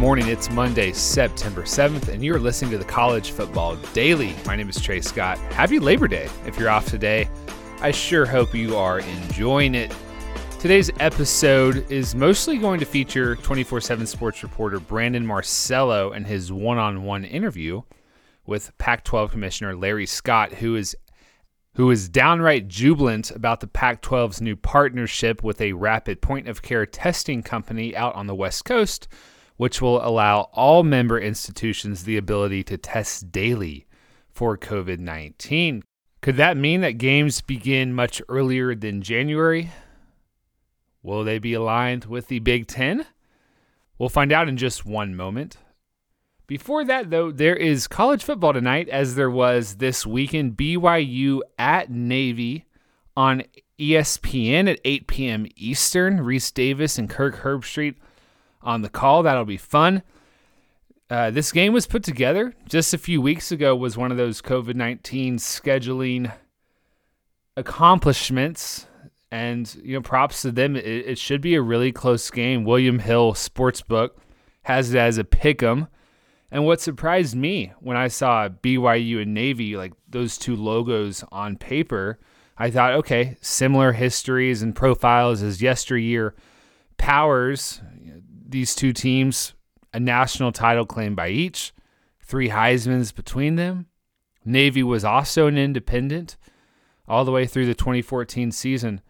morning. It's Monday, September 7th, and you're listening to the College Football Daily. My name is Trey Scott. Happy Labor Day if you're off today. I sure hope you are enjoying it. Today's episode is mostly going to feature 24 7 sports reporter Brandon Marcello and his one on one interview with Pac 12 Commissioner Larry Scott, who is who is downright jubilant about the Pac 12's new partnership with a rapid point of care testing company out on the West Coast which will allow all member institutions the ability to test daily for COVID 19. Could that mean that games begin much earlier than January? Will they be aligned with the Big Ten? We'll find out in just one moment. Before that, though, there is college football tonight, as there was this weekend. BYU at Navy on ESPN at 8 p.m. Eastern. Rece Davis and Kirk Herbstreit on the call. That'll be fun. Uh, this game was put together just a few weeks ago. Was one of those COVID nineteen scheduling accomplishments, and you know, props to them. It, it, should be a really close game. William Hill Sportsbook has it as a pick 'em. And what surprised me when I saw BYU and Navy, like those two logos on paper, I thought, okay, similar histories and profiles as yesteryear powers these two teams a national title claim by each, three Heisman's between them. Navy was also an independent all the way through the 2014 season,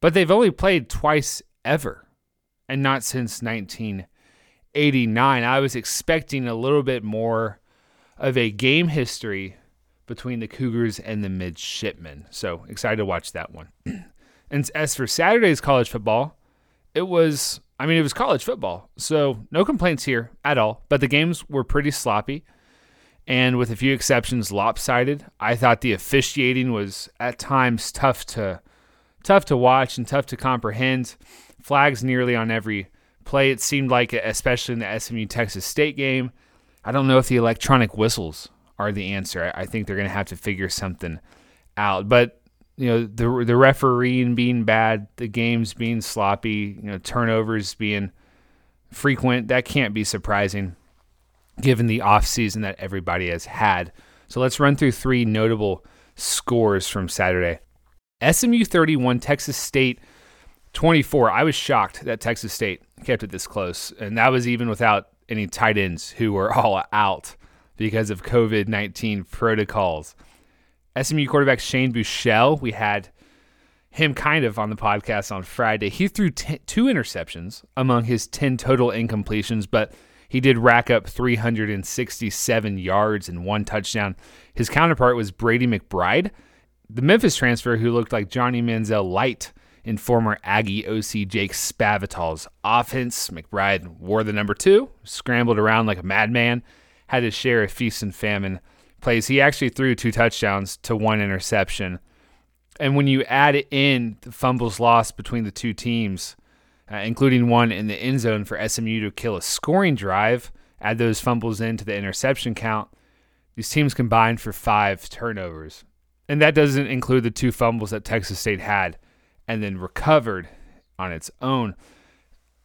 but they've only played twice ever and not since 1989. I was expecting a little bit more of a game history between the Cougars and the Midshipmen. So excited to watch that one. and as for Saturday's college football, it was I mean, it was college football, so no complaints here at all. But the games were pretty sloppy, and with a few exceptions, lopsided. I thought the officiating was at times tough to tough to watch and tough to comprehend. Flags nearly on every play. It seemed like, especially in the SMU Texas State game. I don't know if the electronic whistles are the answer. I think they're going to have to figure something out. But you know the the refereeing being bad, the games being sloppy, you know turnovers being frequent. That can't be surprising, given the off season that everybody has had. So let's run through three notable scores from Saturday. SMU 31, Texas State 24. I was shocked that Texas State kept it this close, and that was even without any tight ends who were all out because of COVID 19 protocols. SMU quarterback Shane Buechele, we had him kind of on the podcast on Friday. He threw t- two interceptions among his 10 total incompletions, but he did rack up 367 yards and one touchdown. His counterpart was Brady McBride, the Memphis transfer who looked like Johnny Manziel light in former Aggie OC Jake Spavital's offense. McBride wore the number two, scrambled around like a madman, had his share of feast and famine plays, he actually threw two touchdowns to one interception. And when you add it in the fumbles lost between the two teams, uh, including one in the end zone for SMU to kill a scoring drive, add those fumbles into the interception count, these teams combined for five turnovers. And that doesn't include the two fumbles that Texas State had and then recovered on its own.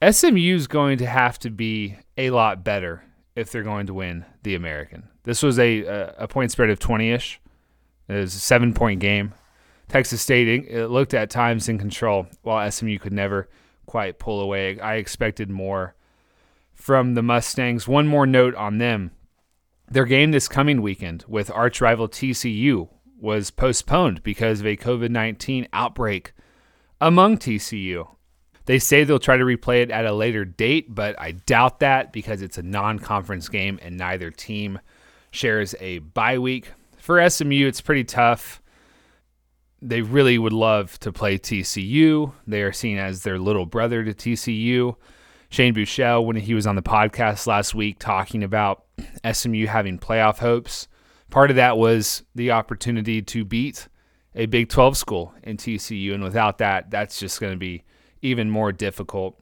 SMU is going to have to be a lot better if they're going to win the American. This was a a point spread of 20ish. It was a seven point game. Texas State it looked at times in control, while SMU could never quite pull away. I expected more from the Mustangs. One more note on them: their game this coming weekend with arch rival TCU was postponed because of a COVID 19 outbreak among TCU. They say they'll try to replay it at a later date, but I doubt that because it's a non conference game and neither team shares a bye week. For SMU, it's pretty tough. they really would love to play TCU. They are seen as their little brother to TCU. Shane Buechele, when he was on the podcast last week talking about SMU having playoff hopes, part of that was the opportunity to beat a Big 12 school in TCU. And without that, that's just going to be even more difficult.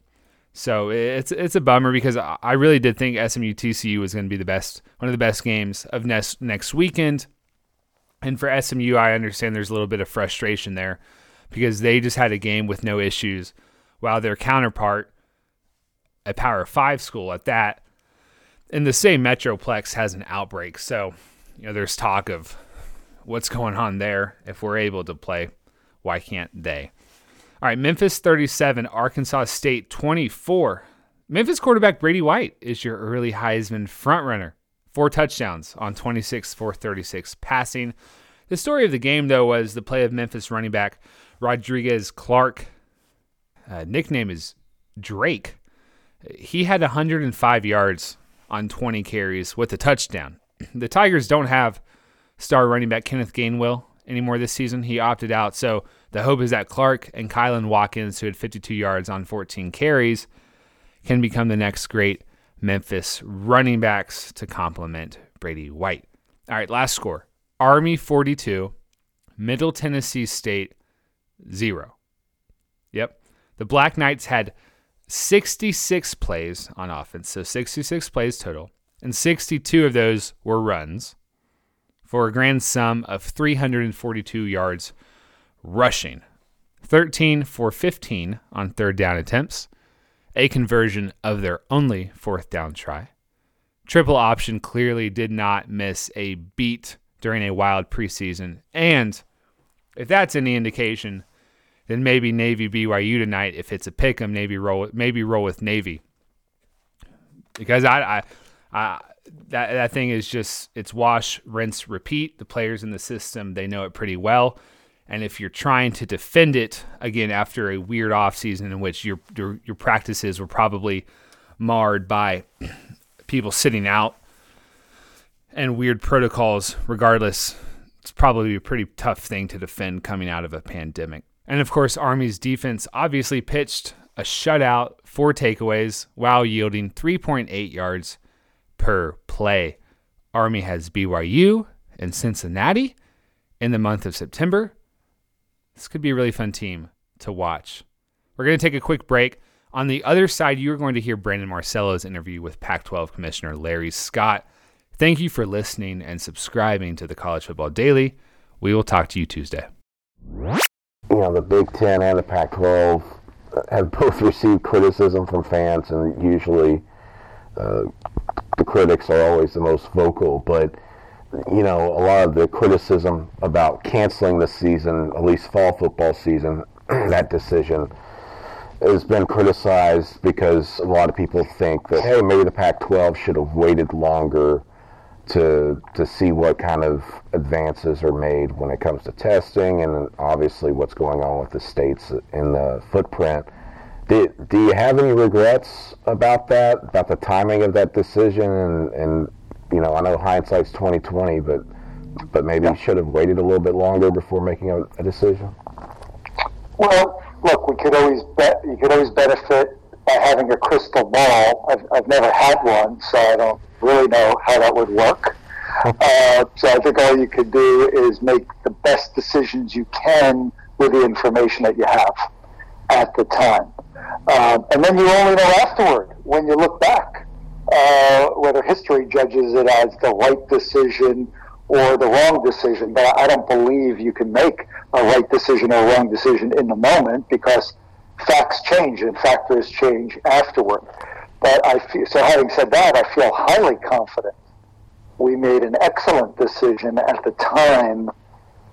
So it's it's a bummer because I really did think SMU TCU was going to be the best, one of the best games of next next weekend. And for SMU, I understand there's a little bit of frustration there because they just had a game with no issues, while their counterpart, a Power Five school at that, in the same Metroplex has an outbreak. So, you know, there's talk of what's going on there. If we're able to play, why can't they? All right, Memphis 37, Arkansas State 24. Memphis quarterback Brady White is your early Heisman frontrunner. Four touchdowns on 26 for 36 passing. The story of the game, though, was the play of Memphis running back Rodrigues Clark. Uh, nickname is Drake. He had 105 yards on 20 carries with a touchdown. The Tigers don't have star running back Kenneth Gainwell anymore this season. He opted out. So the hope is that Clark and Kylan Watkins, who had 52 yards on 14 carries, can become the next great Memphis running backs to complement Brady White. All right, last score Army 42, Middle Tennessee State 0. Yep. The Black Knights had 66 plays on offense, so 66 plays total, and 62 of those were runs for a grand sum of 342 yards rushing, 13 for 15 on third down attempts, a conversion of their only fourth down try. Triple option clearly did not miss a beat during a wild preseason. And if that's any indication, then maybe Navy BYU tonight. If it's a pick 'em, maybe roll maybe roll with Navy. Because I, I, I that that thing is just it's wash, rinse, repeat. The players in the system they know it pretty well. And if you're trying to defend it again after a weird offseason in which your, your your practices were probably marred by people sitting out and weird protocols, regardless, it's probably a pretty tough thing to defend coming out of a pandemic. And of course, Army's defense obviously pitched a shutout, four takeaways, while yielding 3.8 yards per play. Army has BYU and Cincinnati in the month of September. This could be a really fun team to watch. We're going to take a quick break. On the other side, you're going to hear Brandon Marcello's interview with Pac 12 Commissioner Larry Scott. Thank you for listening and subscribing to the College Football Daily. We will talk to you Tuesday. You know, the Big Ten and the Pac 12 have both received criticism from fans, and usually uh, the critics are always the most vocal, but you know, a lot of the criticism about canceling the season, at least fall football season, that decision has been criticized because a lot of people think that hey, maybe the Pac-12 should have waited longer to to see what kind of advances are made when it comes to testing, and obviously what's going on with the states in the footprint. Do, do you have any regrets about that, about the timing of that decision, and, and you know, I know hindsight's twenty twenty, but but maybe yeah. you should have waited a little bit longer before making a, a decision. Well, look, we could always bet. You could always benefit by having a crystal ball. I've, I've never had one, so I don't really know how that would work. Uh, so I think all you could do is make the best decisions you can with the information that you have at the time. Um, and then you only know afterward when you look back uh, whether history judges it as the right decision or the wrong decision. But I don't believe you can make a right decision or a wrong decision in the moment because facts change and factors change afterward. But I feel, so having said that, I feel highly confident we made an excellent decision at the time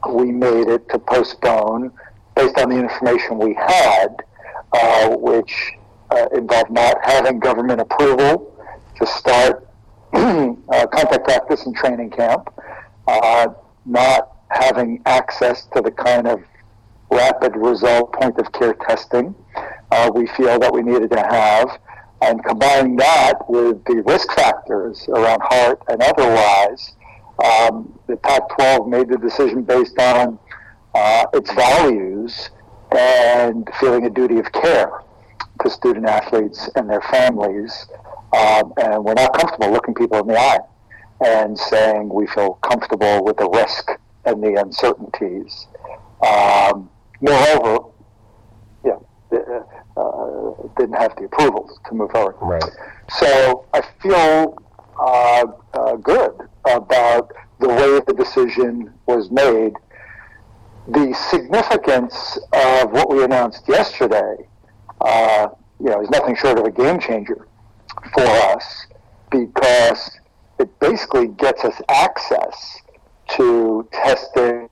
we made it to postpone based on the information we had, uh, which uh, involved not having government approval to start uh, contact practice and training camp, uh, not having access to the kind of rapid result point of care testing uh, we feel that we needed to have, and combining that with the risk factors around heart and otherwise, um, the Pac 12 made the decision based on uh, its values and feeling a duty of care to student athletes and their families. Um, and we're not comfortable looking people in the eye and saying we feel comfortable with the risk and the uncertainties. Um, moreover, yeah, uh, didn't have the approvals to move forward. Right. So I feel uh, uh, good about the way the decision was made. The significance of what we announced yesterday, uh, you know, is nothing short of a game changer for us because it basically gets us access to testing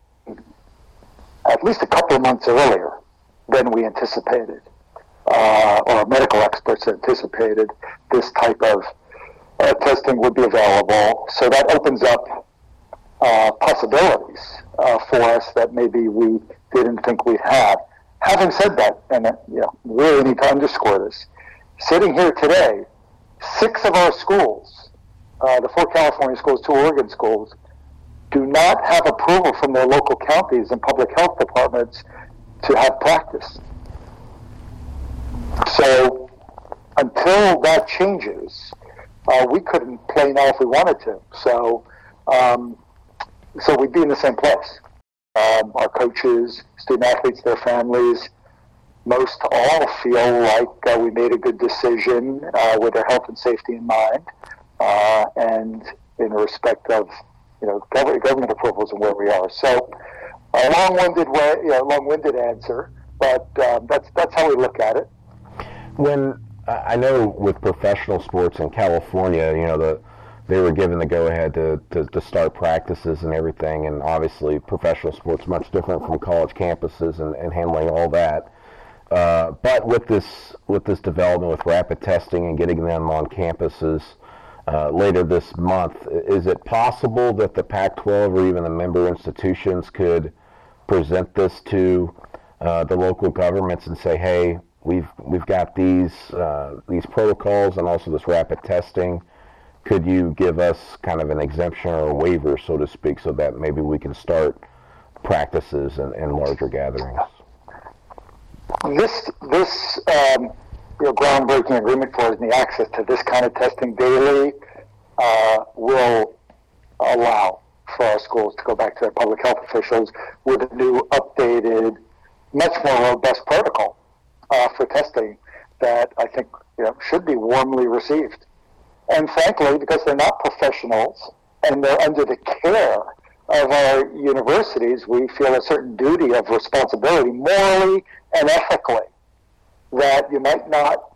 at least a couple of months earlier than we anticipated, uh, or medical experts anticipated this type of uh, testing would be available. So that opens up uh, possibilities uh, for us that maybe we didn't think we'd have. Having said that, and uh, you know, really need to underscore this, sitting here today, six of our schools, uh, the four California schools, two Oregon schools, do not have approval from their local counties and public health departments to have practice. So until that changes, uh, we couldn't play now if we wanted to. So, um, so we'd be in the same place. Um, our coaches, student athletes, their families, most all feel like uh, we made a good decision uh, with their health and safety in mind, uh, and in respect of you know government approvals and where we are. So, a long-winded way, you know, long-winded answer, but um, that's that's how we look at it. When I know with professional sports in California, you know the they were given the go-ahead to, to, to, start practices and everything, and obviously professional sports much different from college campuses and, and handling all that. Uh, but with this with this development with rapid testing and getting them on campuses uh, later this month, is it possible that the Pac-12 or even the member institutions could present this to uh, the local governments and say, "Hey, we've we've got these uh, these protocols and also this rapid testing. Could you give us kind of an exemption or a waiver, so to speak, so that maybe we can start practices and, and larger gatherings? This this um, you know, groundbreaking agreement for the access to this kind of testing daily uh, will allow for our schools to go back to their public health officials with a new, updated, much more robust protocol uh, for testing that I think you know, should be warmly received. And frankly, because they're not professionals and they're under the care of our universities, we feel a certain duty of responsibility, morally and ethically, that you might not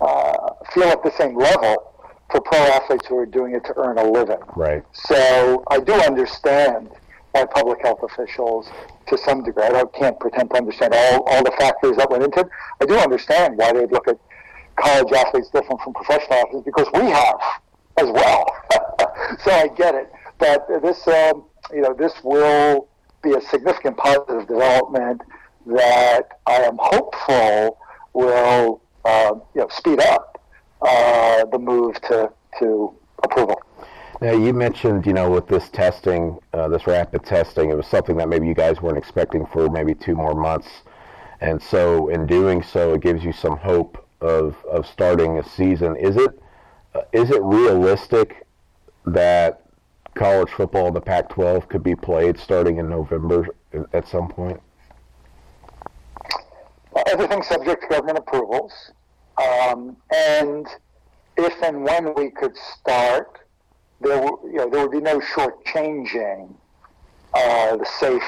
uh, feel at the same level for pro athletes who are doing it to earn a living. Right. So I do understand why public health officials to some degree. I can't pretend to understand all, all the factors that went into it. I do understand why they'd look at college athletes different from professional athletes because we have as well. so I get it. But this, um, you know, this will be a significant positive development that I am hopeful will, uh, you know, speed up uh, the move to, to approval. Now, you mentioned, you know, with this testing, uh, this rapid testing, it was something that maybe you guys weren't expecting for maybe two more months. And so, in doing so, it gives you some hope of, of starting a season. Is it uh, is it realistic that college football in the Pac-12 could be played starting in November at some point? Everything's subject to government approvals, um, and if and when we could start there, will, you know, there would be no shortchanging uh, the safe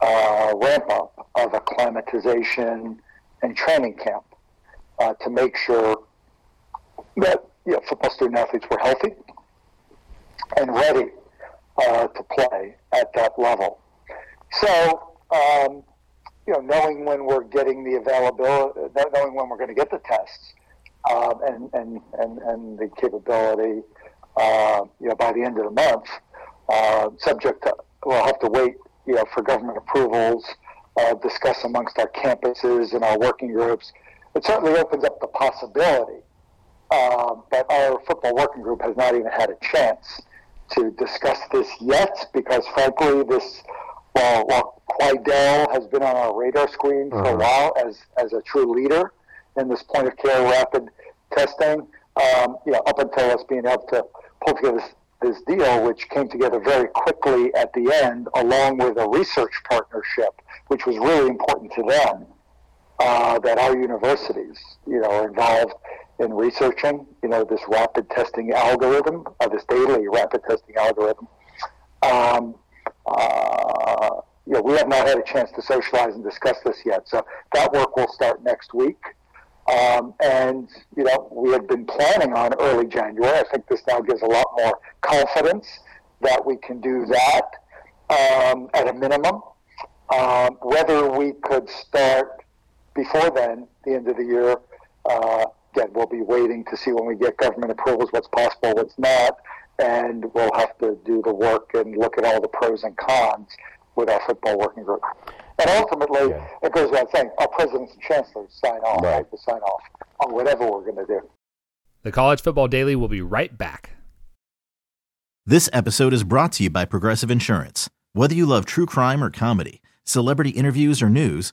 uh, ramp up of acclimatization and training camp uh, to make sure that you know, football student athletes were healthy and ready uh, to play at that level. So, um, you know, knowing when we're getting the availability, knowing when we're going to get the tests, um, and, and, and, and the capability uh, you know, by the end of the month, uh, subject to, we'll have to wait, you know, for government approvals, uh, discuss amongst our campuses and our working groups. It certainly opens up the possibility, but our football working group has not even had a chance to discuss this yet because, frankly, this while, while Quidel has been on our radar screen for uh-huh. a while as, as a true leader in this point of care rapid testing, um, you know, up until us being able to pull together this, this deal, which came together very quickly at the end, along with a research partnership, which was really important to them. Uh, that our universities, you know, are involved in researching, you know, this rapid testing algorithm, uh, this daily rapid testing algorithm. Um, uh, you know, we have not had a chance to socialize and discuss this yet, so that work will start next week. Um, and, you know, we had been planning on early January. I think this now gives a lot more confidence that we can do that um, at a minimum. Um, whether we could start before then, the end of the year, uh, again, we'll be waiting to see when we get government approvals what's possible, what's not, and we'll have to do the work and look at all the pros and cons with our football working group. And ultimately, yeah. it goes without saying, our presidents and chancellors sign off, right. have to sign off on whatever we're going to do. The College Football Daily will be right back. This episode is brought to you by Progressive Insurance. Whether you love true crime or comedy, celebrity interviews or news,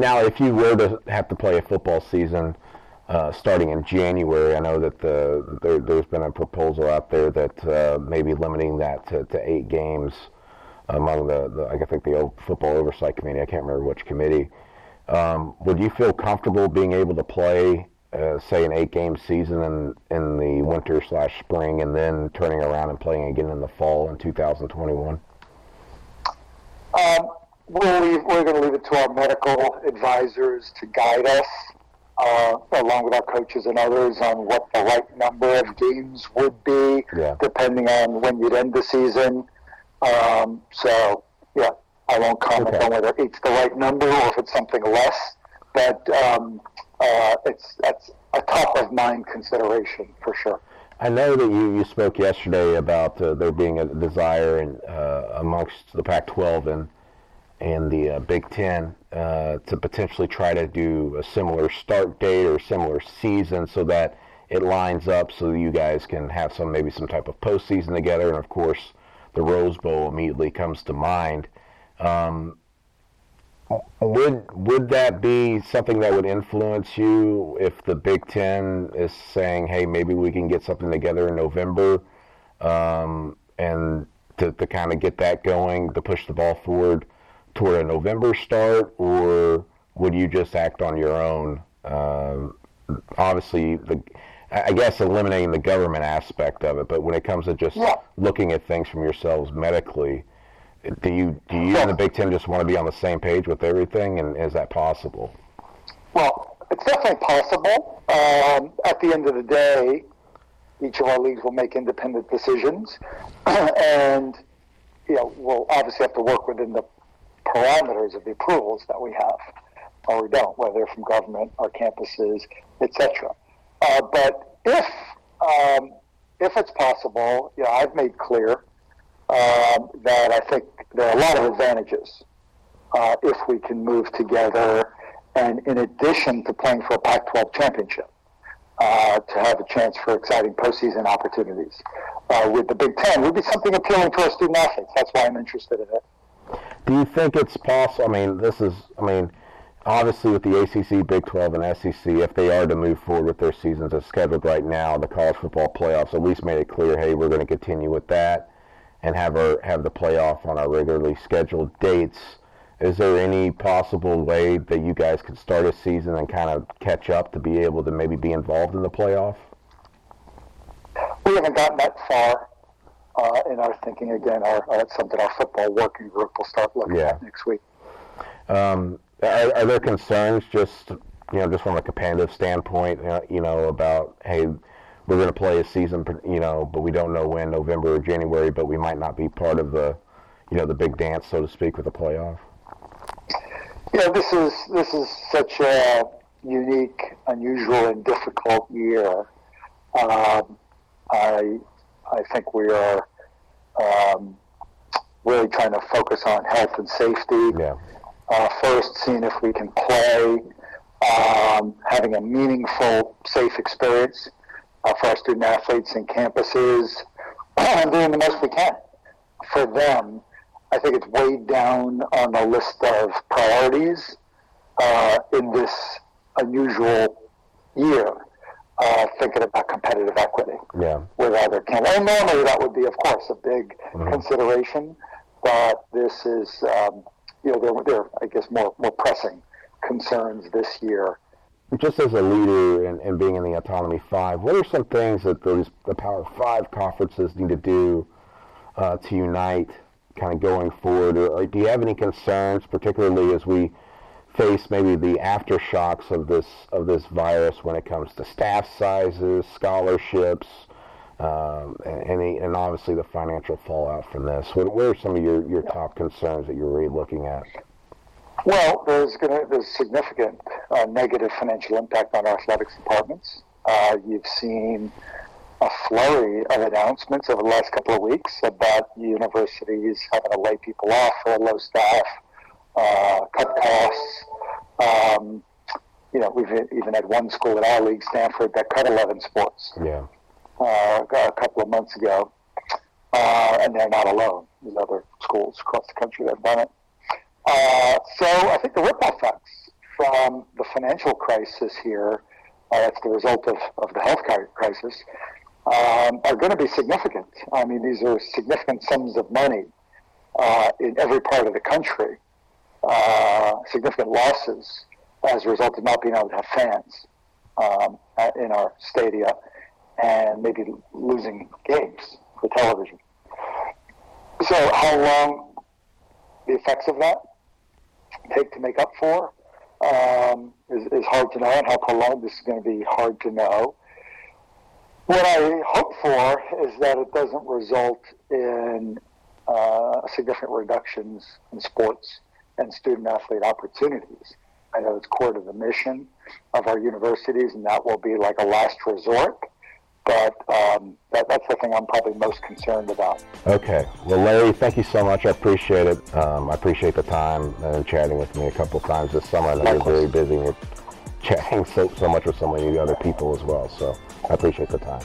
Now, if you were to have to play a football season uh, starting in January, I know that the there, has been a proposal out there that uh, maybe limiting that to, to eight games among the, the, I think the old football oversight committee. I can't remember which committee. Um, would you feel comfortable being able to play, uh, say, an eight-game season in in the winter slash spring, and then turning around and playing again in the fall in 2021? Um, we'll leave, we're going to leave it to our medical advisors to guide us, uh, along with our coaches and others, on what the right number of games would be, yeah. depending on when you'd end the season. Um, so, yeah, I won't comment okay. on whether it's the right number or if it's something less, but um, uh, it's that's a top of mind consideration for sure. I know that you, you spoke yesterday about uh, there being a desire in, uh, amongst the Pac-12 and and the uh, Big Ten uh, to potentially try to do a similar start date or similar season so that it lines up so you guys can have some maybe some type of postseason together. And of course, the Rose Bowl immediately comes to mind. Um, would would that be something that would influence you if the Big Ten is saying, "Hey, maybe we can get something together in November," um, and to, to kind of get that going, to push the ball forward? Toward a November start, or would you just act on your own? Uh, obviously, the I guess eliminating the government aspect of it, but when it comes to just yeah. looking at things from yourselves medically, do you do you and the Big Ten just want to be on the same page with everything, and is that possible? Well, it's definitely possible. Um, at the end of the day, each of our leagues will make independent decisions, and you know we'll obviously have to work within the parameters of the approvals that we have or we don't, whether from government, our campuses, etc. Uh, but if um, if it's possible, you know, I've made clear um, that I think there are a lot of advantages uh, if we can move together, and in addition to playing for a Pac-12 championship, uh, to have a chance for exciting postseason opportunities uh, with the Big Ten would be something appealing to our student athletes. That's why I'm interested in it. Do you think it's possible? I mean, this is, I mean, obviously with the ACC, Big 12, and SEC, if they are to move forward with their seasons as scheduled right now, the college football playoffs at least made it clear, hey, we're going to continue with that and have our have the playoff on our regularly scheduled dates. is there any possible way that you guys could start a season and kind of catch up to be able to maybe be involved in the playoff? We haven't gotten that far uh, in our thinking. Again, our, uh, that's something our football working group will start looking Yeah. at next week. Um, are, are there concerns just you know just from a competitive standpoint you know about hey we're going to play a season you know but we don't know when November or January but we might not be part of the you know the big dance so to speak with the playoff. Yeah, this is this is such a unique, unusual, and difficult year. Um, I I think we are um, really trying to focus on health and safety. Yeah. Uh, first, seeing if we can play, um, having a meaningful, safe experience uh, for our student athletes and campuses, and doing the most we can for them. I think it's way down on the list of priorities uh, in this unusual year, uh, thinking about competitive equity Yeah. with other candidates. And normally that would be, of course, a big Mhm. consideration, but this is, um, you know, there, there, I guess, more, more pressing concerns this year. Just as a leader and, and being in the Autonomy Five, what are some things that those the Power Five conferences need to do uh, to unite, kind of going forward? Or, or do you have any concerns, particularly as we face maybe the aftershocks of this of this virus when it comes to staff sizes, scholarships, um, and, and obviously the financial fallout from this? What, what are some of your, your top concerns that you're really looking at? Well, there's going to there's significant uh, negative financial impact on our athletics departments. Uh, you've seen a flurry of announcements over the last couple of weeks about universities having to lay people off furlough staff, uh, cut costs. Um, you know, we've even had one school at our league, Stanford, that cut 11 sports Yeah. uh, a couple of months ago, uh, and they're not alone. There's other schools across the country that have done it. Uh, so I think the ripple effects from the financial crisis here, uh, that's the result of, of the health crisis, um, are going to be significant. I mean, these are significant sums of money uh, in every part of the country, uh, significant losses as a result of not being able to have fans um, in our stadia and maybe losing games for television. So, how long the effects of that take to make up for um, is, is hard to know, and how prolonged this is going to be hard to know. What I hope for is that it doesn't result in uh, significant reductions in sports and student athlete opportunities. I know it's core to the mission of our universities, and that will be like a last resort. But um, that, that's the thing I'm probably most concerned about. Okay. Well, Larry, thank you so much. I appreciate it. Um, I appreciate the time and chatting with me a couple times this summer. I know you're very busy you're chatting so, so much with so many other people as well. So I appreciate the time.